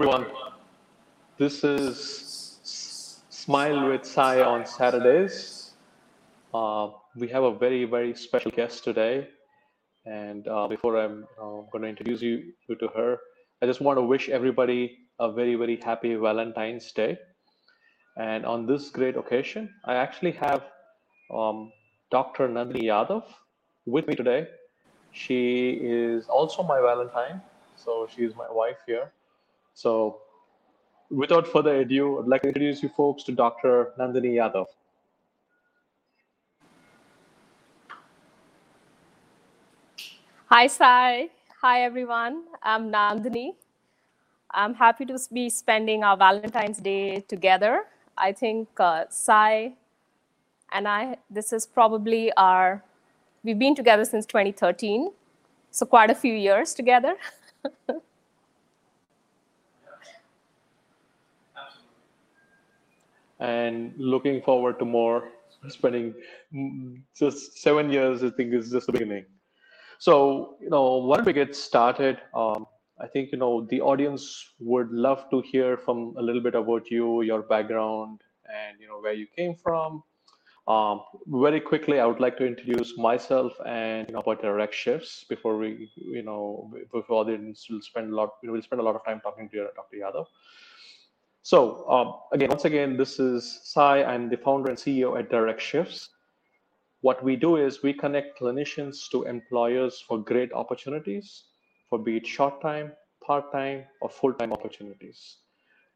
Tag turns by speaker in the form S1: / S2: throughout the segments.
S1: Everyone. This is Smile with Sai on Saturdays. Uh, we have a very, very special guest today. And uh, before I'm uh, going to introduce you, you to her, I just want to wish everybody a very, very happy Valentine's Day. And on this great occasion, I actually have um, Dr. Nandini Yadav with me today. She is also my Valentine, so she's my wife here. So, without further ado, I'd like to introduce you folks to Dr. Nandini Yadav.
S2: Hi, Sai. Hi, everyone. I'm Nandini. I'm happy to be spending our Valentine's Day together. I think uh, Sai and I, this is probably our, we've been together since 2013, so quite a few years together.
S1: and looking forward to more spending. Mm, just seven years i think is just the beginning. So you know why we get started um, i think you know the audience would love to hear from a little bit about you your background and you know where you came from. Um, very quickly i would like to introduce myself and you know about direct shifts before we you know before the audience will spend a lot we will spend a lot of time talking to dr yadav so um, again, once again, this is Sai. I'm the founder and CEO at Direct Shifts. What we do is we connect clinicians to employers for great opportunities, for be it short time, part time, or full time opportunities.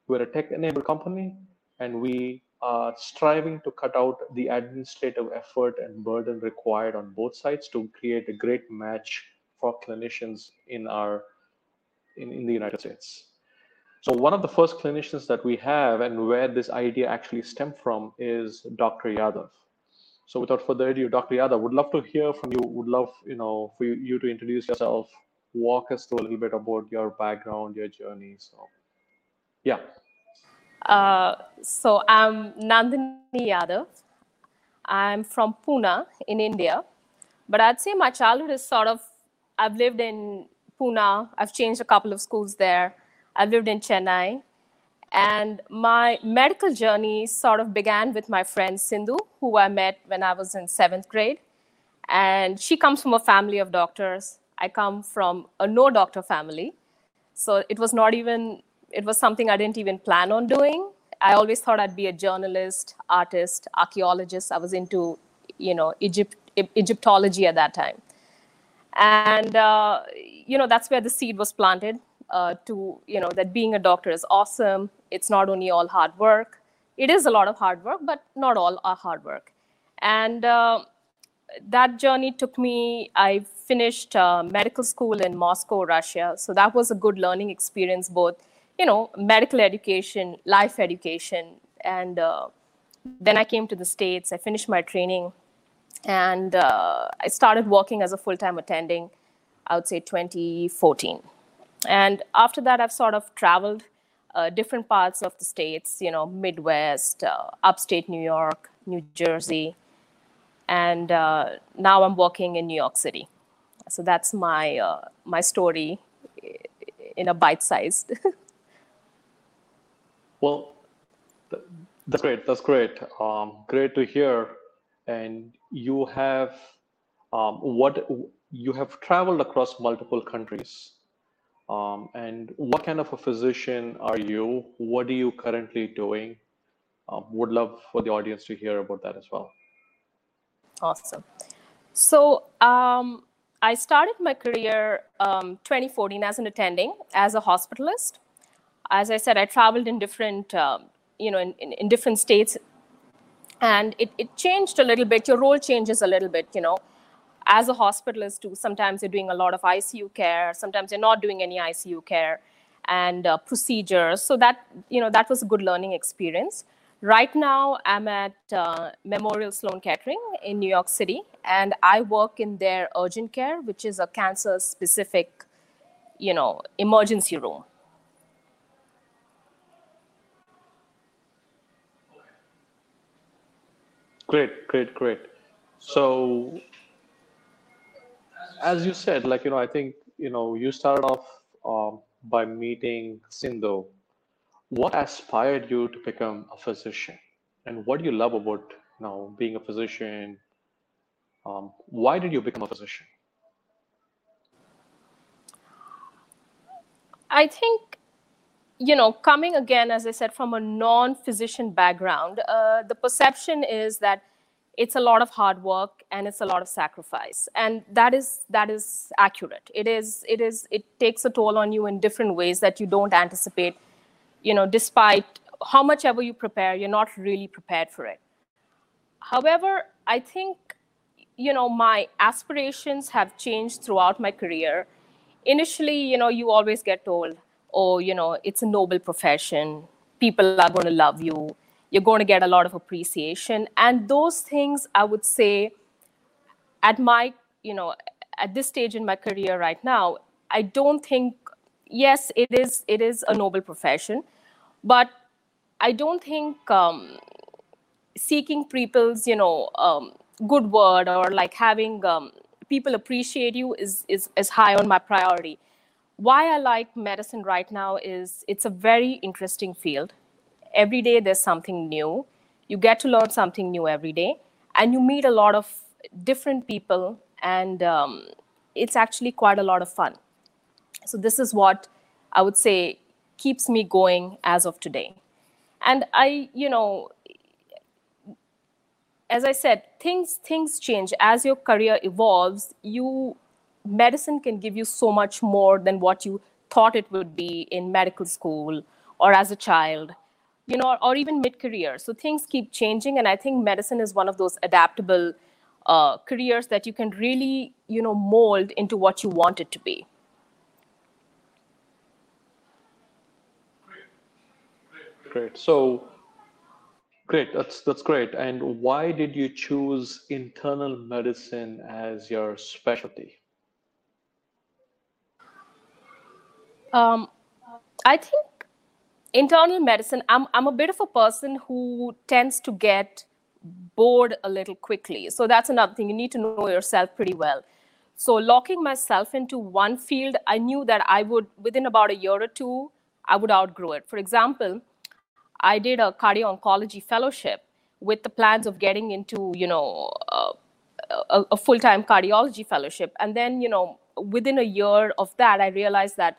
S1: We're a tech enabled company, and we are striving to cut out the administrative effort and burden required on both sides to create a great match for clinicians in our in, in the United States. So one of the first clinicians that we have and where this idea actually stemmed from is Dr. Yadav. So without further ado, Dr. Yadav, would love to hear from you. Would love, you know, for you to introduce yourself, walk us through a little bit about your background, your journey. So, yeah.
S2: Uh, so I'm Nandini Yadav. I'm from Pune in India, but I'd say my childhood is sort of. I've lived in Pune. I've changed a couple of schools there I've lived in Chennai. And my medical journey sort of began with my friend Sindhu, who I met when I was in seventh grade. And she comes from a family of doctors. I come from a no doctor family. So it was not even, it was something I didn't even plan on doing. I always thought I'd be a journalist, artist, archaeologist. I was into, you know, Egypt, Egyptology at that time. And, uh, you know, that's where the seed was planted uh, to you know that being a doctor is awesome. It's not only all hard work. It is a lot of hard work but not all are hard work. And uh, that journey took me i finished uh, medical school in moscow russia. So that was a good learning experience both you know medical education life education and uh, then i came to the states. I finished my training and uh, i started working as a full-time attending i would say 2014 and after that, I've sort of traveled uh, different parts of the states, you know, Midwest, uh, upstate New York, New Jersey, and uh, now I'm working in New York City. So that's my uh, my story in a bite-sized.
S1: well, that's great. That's great. Um, great to hear. And you have um, what you have traveled across multiple countries um, and what kind of a physician are you? What are you currently doing? Um, would love for the audience to hear about that as well.
S2: Awesome. So um, I started my career um, 2014 as an attending, as a hospitalist. As I said, I traveled in different, um, you know, in, in, in different states, and it, it changed a little bit. Your role changes a little bit, you know as a hospitalist too sometimes you're doing a lot of icu care sometimes you're not doing any icu care and uh, procedures. So that you know that was a good learning experience. Right now i'm at uh, memorial sloan kettering in new york city and i work in their urgent care which is a cancer specific you know emergency room.
S1: Great great great. So as you said, like you know, I think you know you started off um, by meeting Sindhu. What aspired you to become a physician? And what do you love about you being a physician? Um, why did you become a physician?
S2: I think, you know, coming again, as I said, from a non physician background, uh, the perception is that it's a lot of hard work and it's a lot of sacrifice. And that is that is accurate. It is it is it takes a toll on you in different ways that you don't anticipate you know despite how much ever you prepare you're not really prepared for it. However i think you know my aspirations have changed throughout my career. Initially you know you always get told oh you know it's a noble profession. People are going to love you you're going to get a lot of appreciation. And those things i would say at my you know at this stage in my career right now i don't think yes it is it is a noble profession but i don't think um, seeking people's you know um, good word or like having um, people appreciate you is, is is high on my priority. Why i like medicine right now is it's a very interesting field every day there's something new. You get to learn something new every day and you meet a lot of different people and um, it's actually quite a lot of fun. So this is what i would say keeps me going as of today. And i you know as i said things things change. As your career evolves you medicine can give you so much more than what you thought it would be in medical school or as a child you know or even mid career so things keep changing and i think medicine is one of those adaptable uh, careers that you can really you know mold into what you want it to be.
S1: Great. So great. That's that's great. And why did you choose internal medicine as your specialty?
S2: Um, i think internal medicine I'm, I'm a bit of a person who tends to get bored a little quickly. So that's another thing. You need to know yourself pretty well. So locking myself into one field i knew that i would within about a year or two i would outgrow it. For example i did a cardio oncology fellowship with the plans of getting into you know a, a full-time cardiology fellowship. And then you know within a year of that i realized that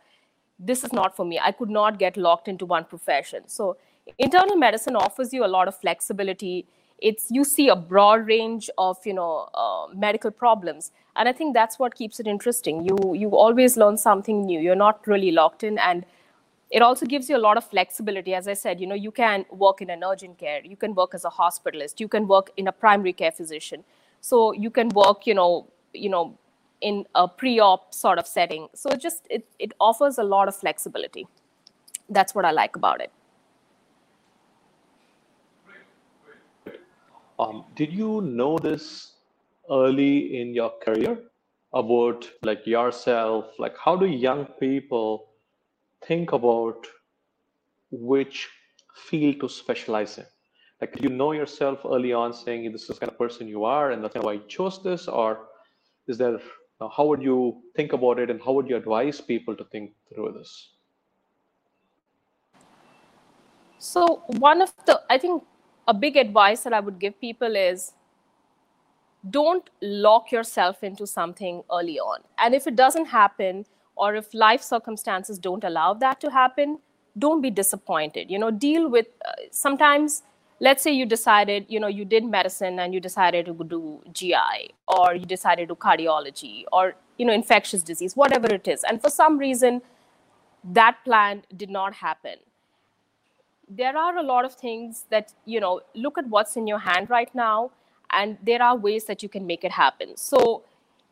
S2: this is not for me. I could not get locked into one profession. So internal medicine offers you a lot of flexibility. It's you see a broad range of you know uh, medical problems. And i think that's what keeps it interesting. You you always learn something new. You're not really locked in. And it also gives you a lot of flexibility. As i said you know you can work in an urgent care. You can work as a hospitalist. You can work in a primary care physician. So you can work you know you know in a pre-op sort of setting. So it just it, it offers a lot of flexibility. That's what i like about it.
S1: Um, did you know this early in your career about like yourself? Like how do young people think about which field to specialize in? Like do you know yourself early on saying this is the kind of person you are and that's why you chose this or is there how would you think about it and how would you advise people to think through this?
S2: So one of the i think a big advice that i would give people is don't lock yourself into something early on. And if it doesn't happen or if life circumstances don't allow that to happen don't be disappointed. You know deal with uh, sometimes let's say you decided you know you did medicine and you decided to do gi or you decided to cardiology or you know infectious disease whatever it is. And for some reason that plan did not happen. There are a lot of things that you know look at what's in your hand right now and there are ways that you can make it happen. So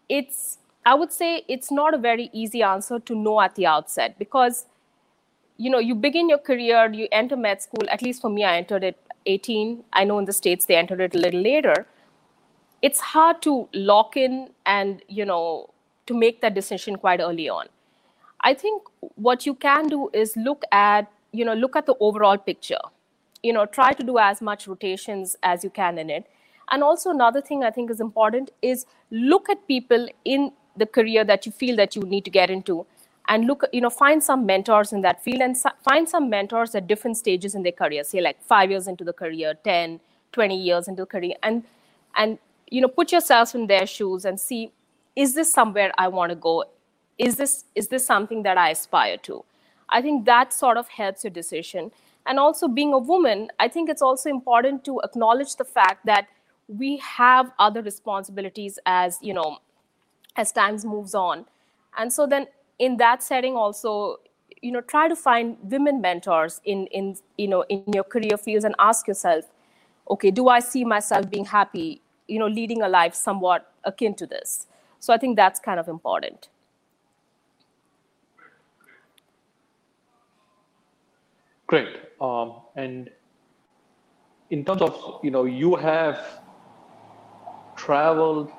S2: it's i would say it's not a very easy answer to know at the outset because you know you begin your career you enter med school at least for me i entered it 18 i know in the states they entered it a little later. It's hard to lock in and you know to make that decision quite early on. I think what you can do is look at you know look at the overall picture. You know try to do as much rotations as you can in it. And also another thing i think is important is look at people in the career that you feel that you need to get into and look you know find some mentors in that field and find some mentors at different stages in their career. Say like 5 years into the career 10 20 years into the career. And and you know put yourself in their shoes and see is this somewhere i want to go? Is this is this something that i aspire to? I think that sort of helps your decision. And also being a woman i think it's also important to acknowledge the fact that we have other responsibilities as you know as times moves on. And so then in that setting also you know try to find women mentors in in you know in your career fields and ask yourself okay do i see myself being happy you know leading a life somewhat akin to this? So i think that's kind of important.
S1: Great. Um, and in terms of you know you have traveled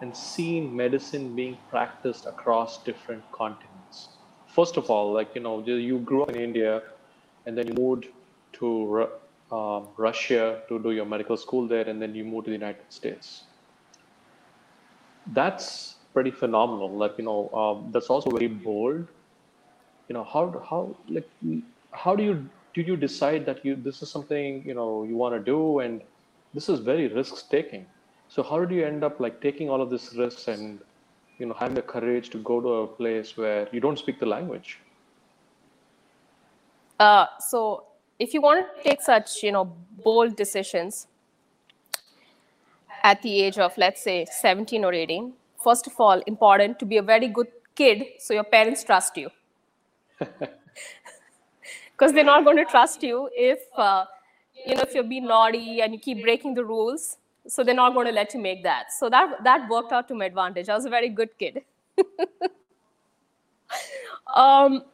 S1: and seen medicine being practiced across different continents first of all like you know you grew up in india and then you moved to um, Russia to do your medical school there, and then you moved to the United States. That's pretty phenomenal. Like you know, um, that's also very bold. You know, how how like how do you did you decide that you this is something you know you want to do, and this is very risk taking. So how did you end up like taking all of this risks and you know having the courage to go to a place where you don't speak the language?
S2: Uh, so if you want to take such you know bold decisions at the age of let's say 17 or 18 first of all important to be a very good kid so your parents trust you because they're not going to trust you if uh, you know if you're being naughty and you keep breaking the rules so they're not going to let you make that. So that that worked out to my advantage. I was a very good kid. Um,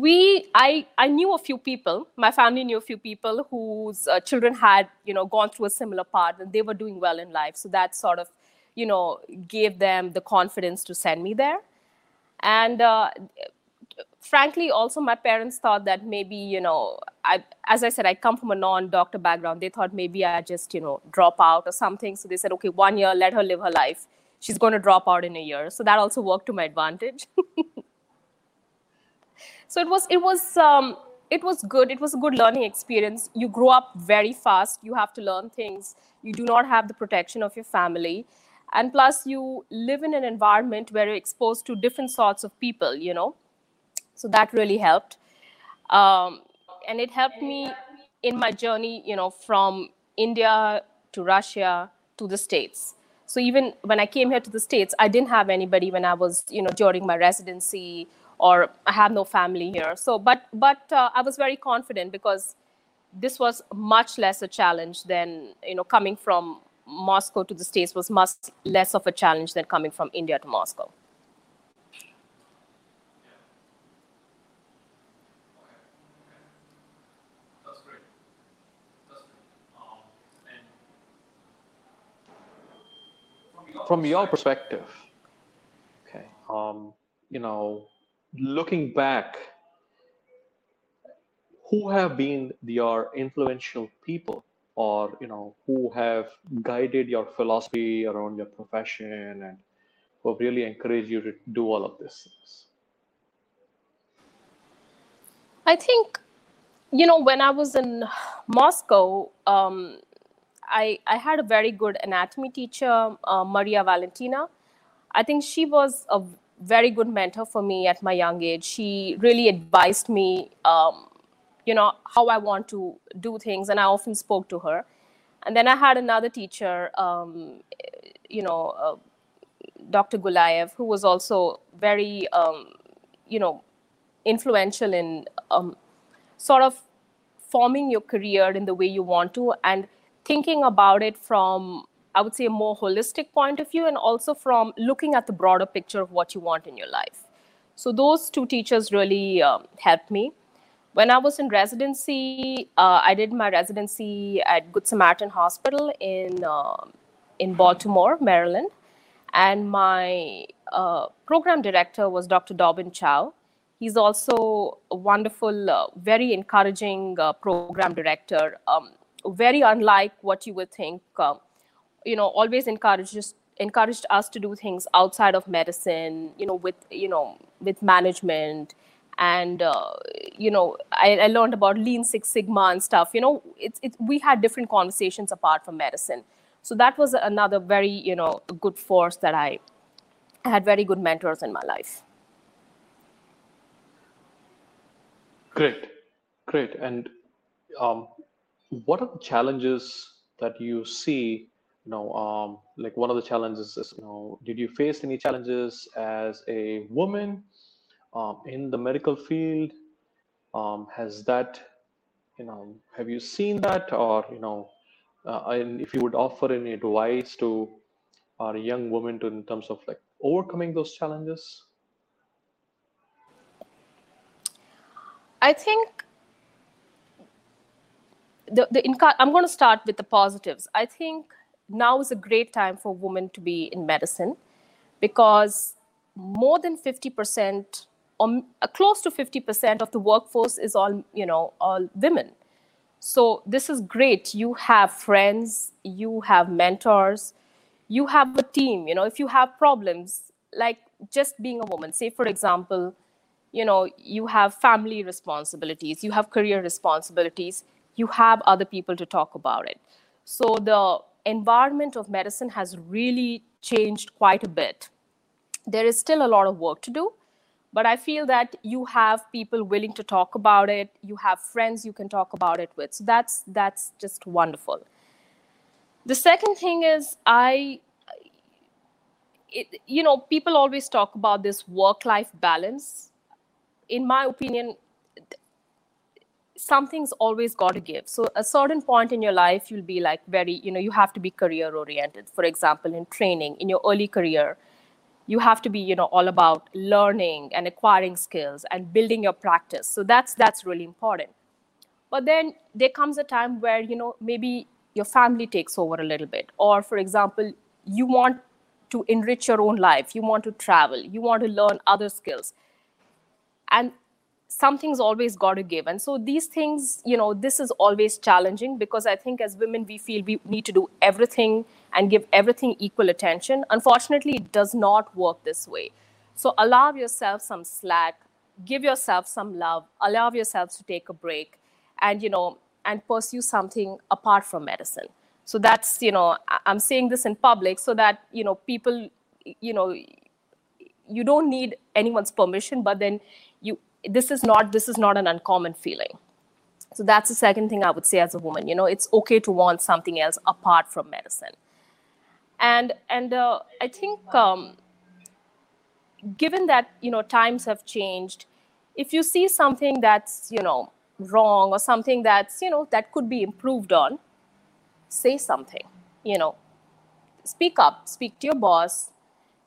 S2: we i i knew a few people. My family knew a few people whose uh, children had you know gone through a similar path and they were doing well in life. So that sort of you know gave them the confidence to send me there. And uh, frankly also my parents thought that maybe you know I, as i said i come from a non-doctor background. They thought maybe i just you know drop out or something. So they said okay one year let her live her life. She's going to drop out in a year. So that also worked to my advantage. So it was it was um, it was good. It was a good learning experience. You grow up very fast. You have to learn things. You do not have the protection of your family. And plus you live in an environment where you're exposed to different sorts of people you know so that really helped um, and it helped me in my journey you know from india to russia to the states so even when i came here to the states i didn't have anybody when i was you know during my residency or I have no family here. So, but but uh, I was very confident because this was much less a challenge than you know coming from Moscow to the States was much less of a challenge than coming from India to Moscow.
S1: From your perspective okay. um, you know looking back, who have been your influential people? Or you know who have guided your philosophy around your profession and who have really encouraged you to do all of this
S2: i think you know when i was in moscow um, I, I had a very good anatomy teacher uh, maria valentina i think she was a very good mentor for me at my young age. She really advised me, um, you know, how I want to do things, and I often spoke to her. And then I had another teacher, um, you know, uh, Dr. Gulayev, who was also very, um, you know, influential in um, sort of forming your career in the way you want to and thinking about it from I would say, a more holistic point of view, and also from looking at the broader picture of what you want in your life. So those two teachers really um, helped me. When I was in residency, uh, I did my residency at Good Samaritan Hospital in uh, in Baltimore, Maryland, and my uh, program director was Dr. Dobbin Chow. He's also a wonderful, uh, very encouraging uh, program director. Um, very unlike what you would think um, you know always encourages encouraged us to do things outside of medicine, you know, with you know with management, and uh, you know I, I, learned about Lean Six Sigma and stuff. You know, it's it, we had different conversations apart from medicine. So that was another very you know good force that I, had very good mentors in my life.
S1: Great, great. And um, what are the challenges that you see? You know, um, like one of the challenges is, you know, did you face any challenges as a woman um, in the medical field? Um, has that, you know, have you seen that, or you know, uh, and if you would offer any advice to our young women to in terms of like overcoming those challenges?
S2: I think the, the inca- I'm going to start with the positives. I think now is a great time for women to be in medicine because more than 50% or uh, close to 50% of the workforce is all, you know, all women. So this is great. You have friends, you have mentors, you have a team, you know, if you have problems, like just being a woman, say for example, you know you have family responsibilities you have career responsibilities you have other people to talk about it. So the environment of medicine has really changed quite a bit. There is still a lot of work to do but i feel that you have people willing to talk about it. You have friends you can talk about it with. So that's that's just wonderful. The second thing is i it, you know people always talk about this work life balance. In my opinion, something's always got to give. So a certain point in your life, you'll be like very, you know, you have to be career oriented. For example, in training, in your early career, you have to be, you know, all about learning and acquiring skills and building your practice. So that's that's really important. But then there comes a time where, you know, maybe your family takes over a little bit. Or for example, you want to enrich your own life, you want to travel, you want to learn other skills and something's always got to give. And so these things you know this is always challenging because i think as women we feel we need to do everything and give everything equal attention. Unfortunately it does not work this way. So allow yourself some slack give yourself some love allow yourselves to take a break and you know and pursue something apart from medicine. So that's you know i'm saying this in public so that you know people you know you don't need anyone's permission but then this is not this is not an uncommon feeling. So that's the second thing i would say as a woman you know it's okay to want something else apart from medicine. And and uh, i think um, given that you know times have changed if you see something that's you know wrong or something that's you know that could be improved on say something you know. Speak up speak to your boss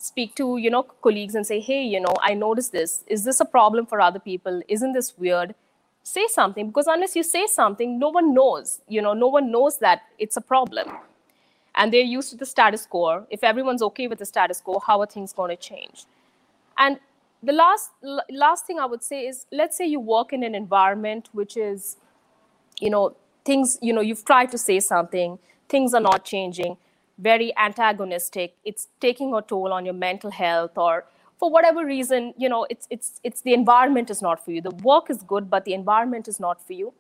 S2: speak to you know colleagues and say hey you know i noticed this. Is this a problem for other people? Isn't this weird? Say something because unless you say something no one knows you know no one knows that it's a problem. And they're used to the status quo. If everyone's okay with the status quo how are things going to change? And the last last thing i would say is let's say you work in an environment which is you know things you know you've tried to say something things are not changing very antagonistic. It's taking a toll on your mental health or for whatever reason you know it's it's it's the environment is not for you. The work is good but the environment is not for you.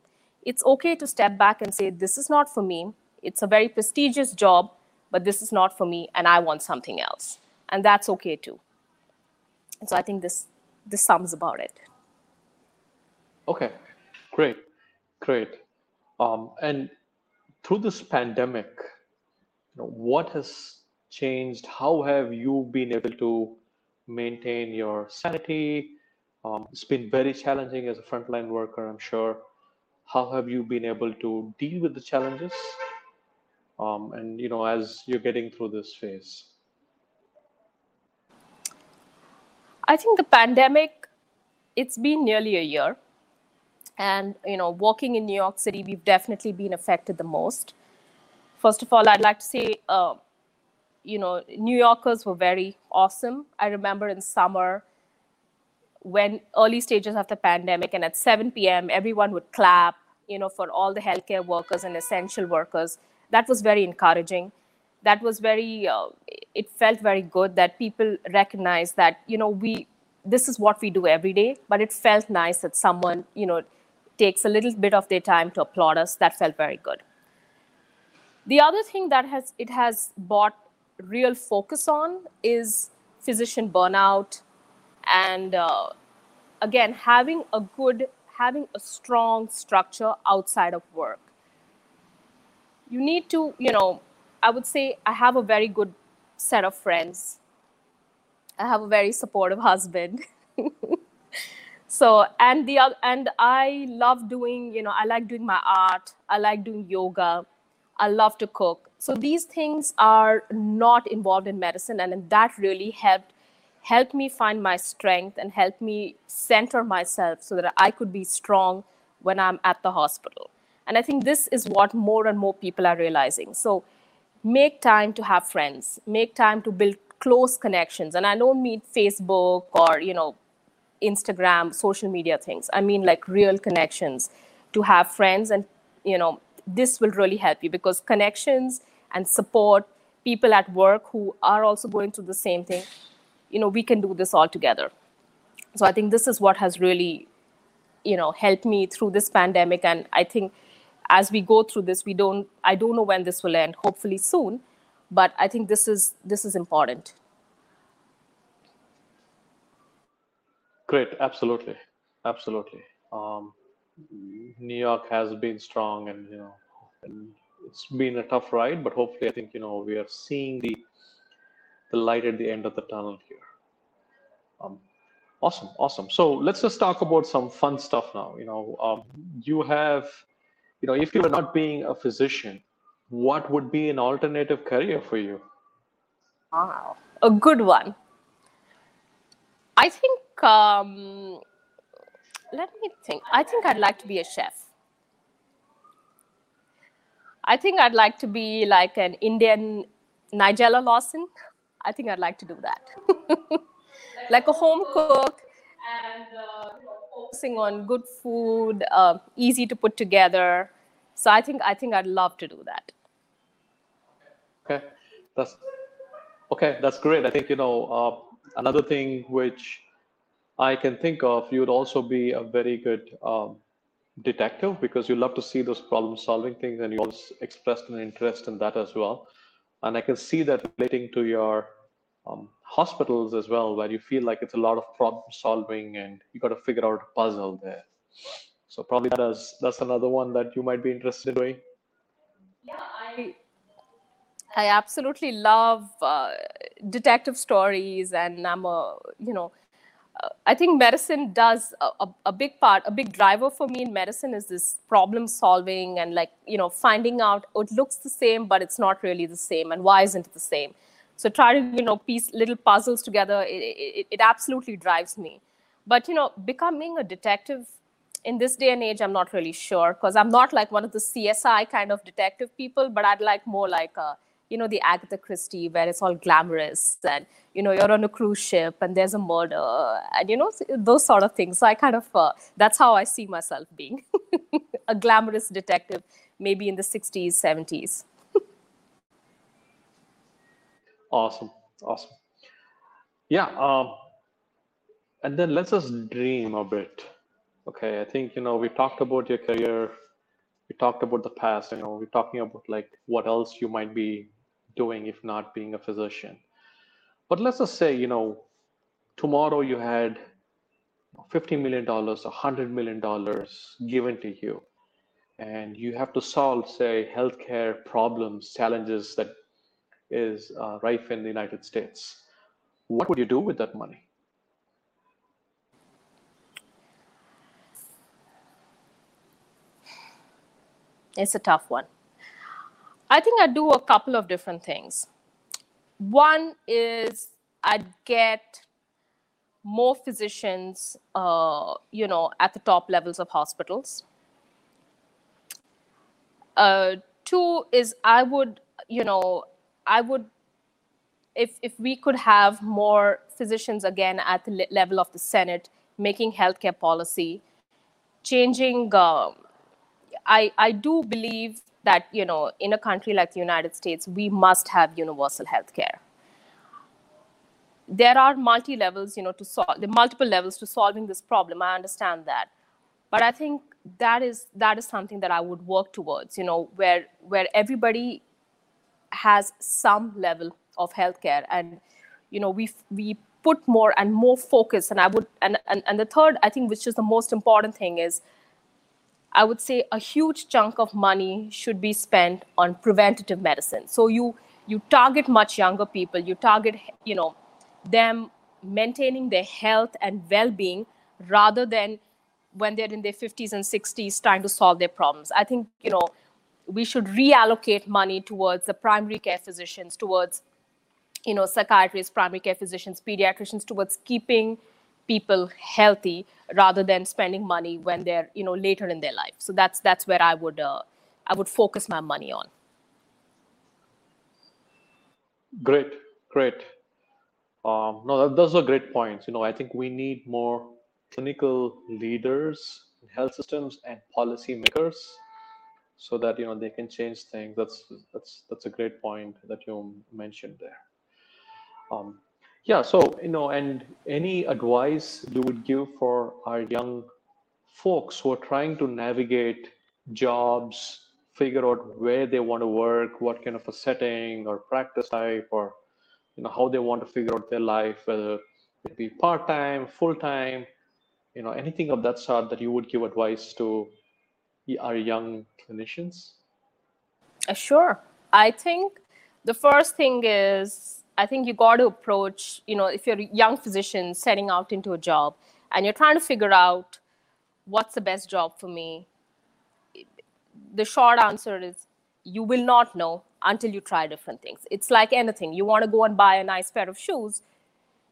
S2: It's okay to step back and say this is not for me. It's a very prestigious job but this is not for me and i want something else. And that's okay too. So i think this this sums about it.
S1: Okay. Great. Great. Um, and through this pandemic you know, what has changed? How have you been able to maintain your sanity? Um, it's been very challenging as a frontline worker, I'm sure. How have you been able to deal with the challenges? Um, and you know, as you're getting through this phase.
S2: I think the pandemic, it's been nearly a year. And, you know, working in New York City, we've definitely been affected the most first of all, I'd like to say, uh, you know, New Yorkers were very awesome. I remember in summer when early stages of the pandemic, and at 7 p.m., everyone would clap, you know, for all the healthcare workers and essential workers. That was very encouraging. that was very uh, it felt very good that people recognize that you know we this is what we do every day but it felt nice that someone you know takes a little bit of their time to applaud us that felt very good the other thing that has it has brought real focus on is physician burnout and uh, again having a good having a strong structure outside of work. You need to you know i would say i have a very good set of friends. I have a very supportive husband. So and the and i love doing you know i like doing my art. I like doing yoga i love to cook. So these things are not involved in medicine and that really helped helped me find my strength and helped me center myself so that i could be strong when i'm at the hospital. And i think this is what more and more people are realizing. So make time to have friends make time to build close connections. And i don't mean facebook or you know instagram social media things. I mean like real connections to have friends and you know this will really help you because connections and support people at work who are also going through the same thing you know we can do this all together. So i think this is what has really you know helped me through this pandemic. And i think as we go through this we don't i don't know when this will end hopefully soon but i think this is this is important.
S1: Great. Absolutely. Absolutely. Um, new york has been strong and you know and it's been a tough ride but hopefully i think you know we are seeing the the light at the end of the tunnel here. Um, awesome awesome. So let's just talk about some fun stuff now you know. Um, you have you know if you were not being a physician what would be an alternative career for you?
S2: Wow. A good one. I think um, let me think i think i'd like to be a chef i think i'd like to be like an indian nigella lawson i think i'd like to do that like a home cook and uh, focusing on good food, uh, easy to put together. So I think I think I'd love to do that.
S1: Okay, that's okay. That's great. I think you know uh, another thing which I can think of. You would also be a very good um, detective because you love to see those problem-solving things, and you always expressed an interest in that as well. And I can see that relating to your um, hospitals as well, where you feel like it's a lot of problem solving and you got to figure out a puzzle there. So probably that is that's another one that you might be interested in doing.
S2: Yeah, I I absolutely love uh, detective stories, and I'm a you know. Uh, I think medicine does a, a, a, big part, a big driver for me in medicine is this problem solving and like, you know, finding out oh, it looks the same, but it's not really the same. And why isn't it the same? so try to you know piece little puzzles together it, it, it absolutely drives me but you know becoming a detective in this day and age i'm not really sure because i'm not like one of the csi kind of detective people but i'd like more like a you know the agatha christie where it's all glamorous and you know you're on a cruise ship and there's a murder and you know those sort of things so i kind of uh, that's how i see myself being a glamorous detective maybe in the 60s 70s
S1: Awesome. Awesome. Yeah. Um, and then let's just dream a bit. Okay. I think, you know, we talked about your career. We talked about the past, you know, we're talking about like what else you might be doing if not being a physician. But let's just say, you know, tomorrow you had $50 million, $100 million given to you, and you have to solve, say, healthcare problems, challenges that is uh, rife in the United States. What would you do with that money?
S2: It's a tough one. I think I'd do a couple of different things. One is I'd get more physicians, uh, you know, at the top levels of hospitals. Uh, two is I would, you know, I would, if if we could have more physicians again at the level of the Senate making healthcare policy, changing. Um, I I do believe that you know in a country like the united states we must have universal health care there are multi levels you know to solve the multiple levels to solving this problem. I understand that. But i think that is that is something that i would work towards you know where where everybody has some level of healthcare. And you know we we put more and more focus. And i would and, and and the third i think which is the most important thing is i would say a huge chunk of money should be spent on preventative medicine. So you you target much younger people you target you know them maintaining their health and well-being rather than when they're in their 50s and 60s trying to solve their problems. I think you know we should reallocate money towards the primary care physicians towards you know psychiatrists primary care physicians pediatricians towards keeping people healthy rather than spending money when they're you know later in their life. So that's that's where i would uh, i would focus my money on.
S1: Great great. Um, no those are great points. You know i think we need more clinical leaders health systems and policy makers so that you know they can change things. That's that's that's a great point that you mentioned there. Um, yeah so you know and any advice you would give for our young folks who are trying to navigate jobs figure out where they want to work what kind of a setting or practice type or you know how they want to figure out their life whether it be part-time full-time you know anything of that sort that you would give advice to our young clinicians?
S2: Uh, sure. I think the first thing is i think you got to approach you know if you're a young physician setting out into a job and you're trying to figure out what's the best job for me the short answer is you will not know until you try different things. It's like anything. You want to go and buy a nice pair of shoes.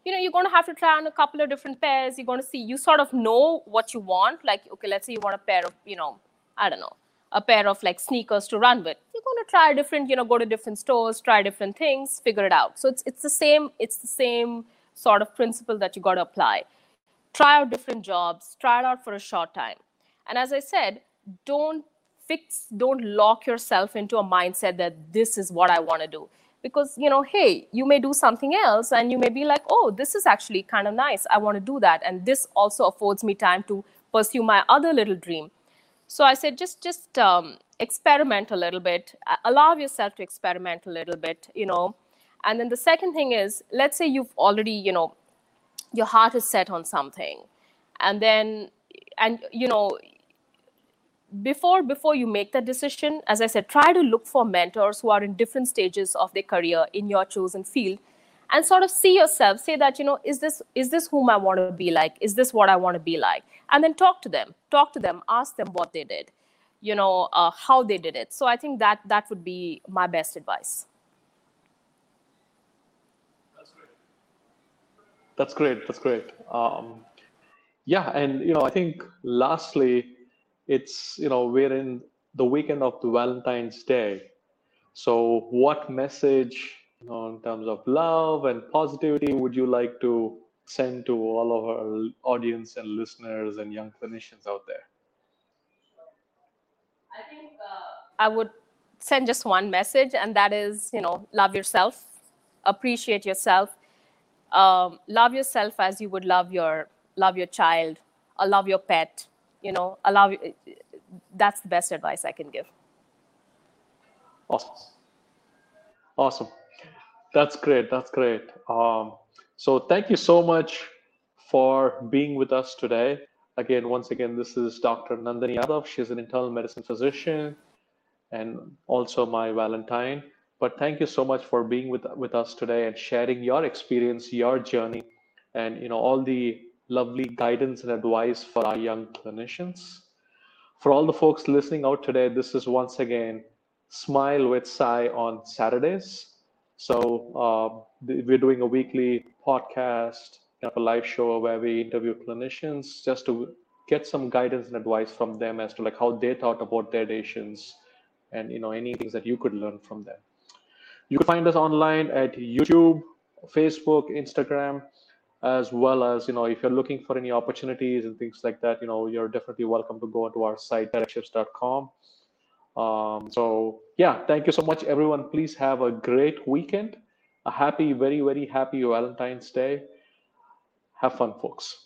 S2: You know you're going to have to try on a couple of different pairs. You're going to see you sort of know what you want. Like okay let's say you want a pair of you know i don't know a pair of like sneakers to run with. You're going to try different you know go to different stores try different things figure it out. So it's it's the same it's the same sort of principle that you got to apply. Try out different jobs try it out for a short time. And as i said don't fix don't lock yourself into a mindset that this is what i want to do. Because you know hey you may do something else and you may be like oh this is actually kind of nice. I want to do that. And this also affords me time to pursue my other little dream so i said just just um, experiment a little bit. Allow yourself to experiment a little bit you know. And then the second thing is let's say you've already you know your heart is set on something. And then and you know before before you make that decision as i said try to look for mentors who are in different stages of their career in your chosen field and sort of see yourself say that you know is this is this whom i want to be like? Is this what i want to be like? And then talk to them talk to them ask them what they did you know uh, how they did it. So i think that that would be my best advice.
S1: That's great. That's great. Um, yeah and you know i think lastly it's you know we're in the weekend of the Valentine's Day. So, what message in terms of love and positivity would you like to send to all of our audience and listeners and young clinicians out there?
S2: I think uh, I would send just one message, and that is, you know, love yourself, appreciate yourself, um, love yourself as you would love your love your child, or love your pet, you know allow that's the best advice i can give.
S1: Awesome. Awesome that's great. That's great. Um, so thank you so much for being with us today. Again once again this is dr nandini yadav. She's an internal medicine physician and also my valentine. But thank you so much for being with with us today and sharing your experience your journey and you know all the lovely guidance and advice for our young clinicians. For all the folks listening out today, this is once again Smile with Sai on Saturdays. So uh, we're doing a weekly podcast, a live show where we interview clinicians just to get some guidance and advice from them as to like how they thought about their patients and you know any things that you could learn from them. You can find us online at YouTube, Facebook, Instagram as well as you know if you're looking for any opportunities and things like that you know you're definitely welcome to go onto our site directshifts.com Um, so yeah, thank you so much, everyone. Please have a great weekend. A happy, very, very happy Valentine's Day. Have fun, folks.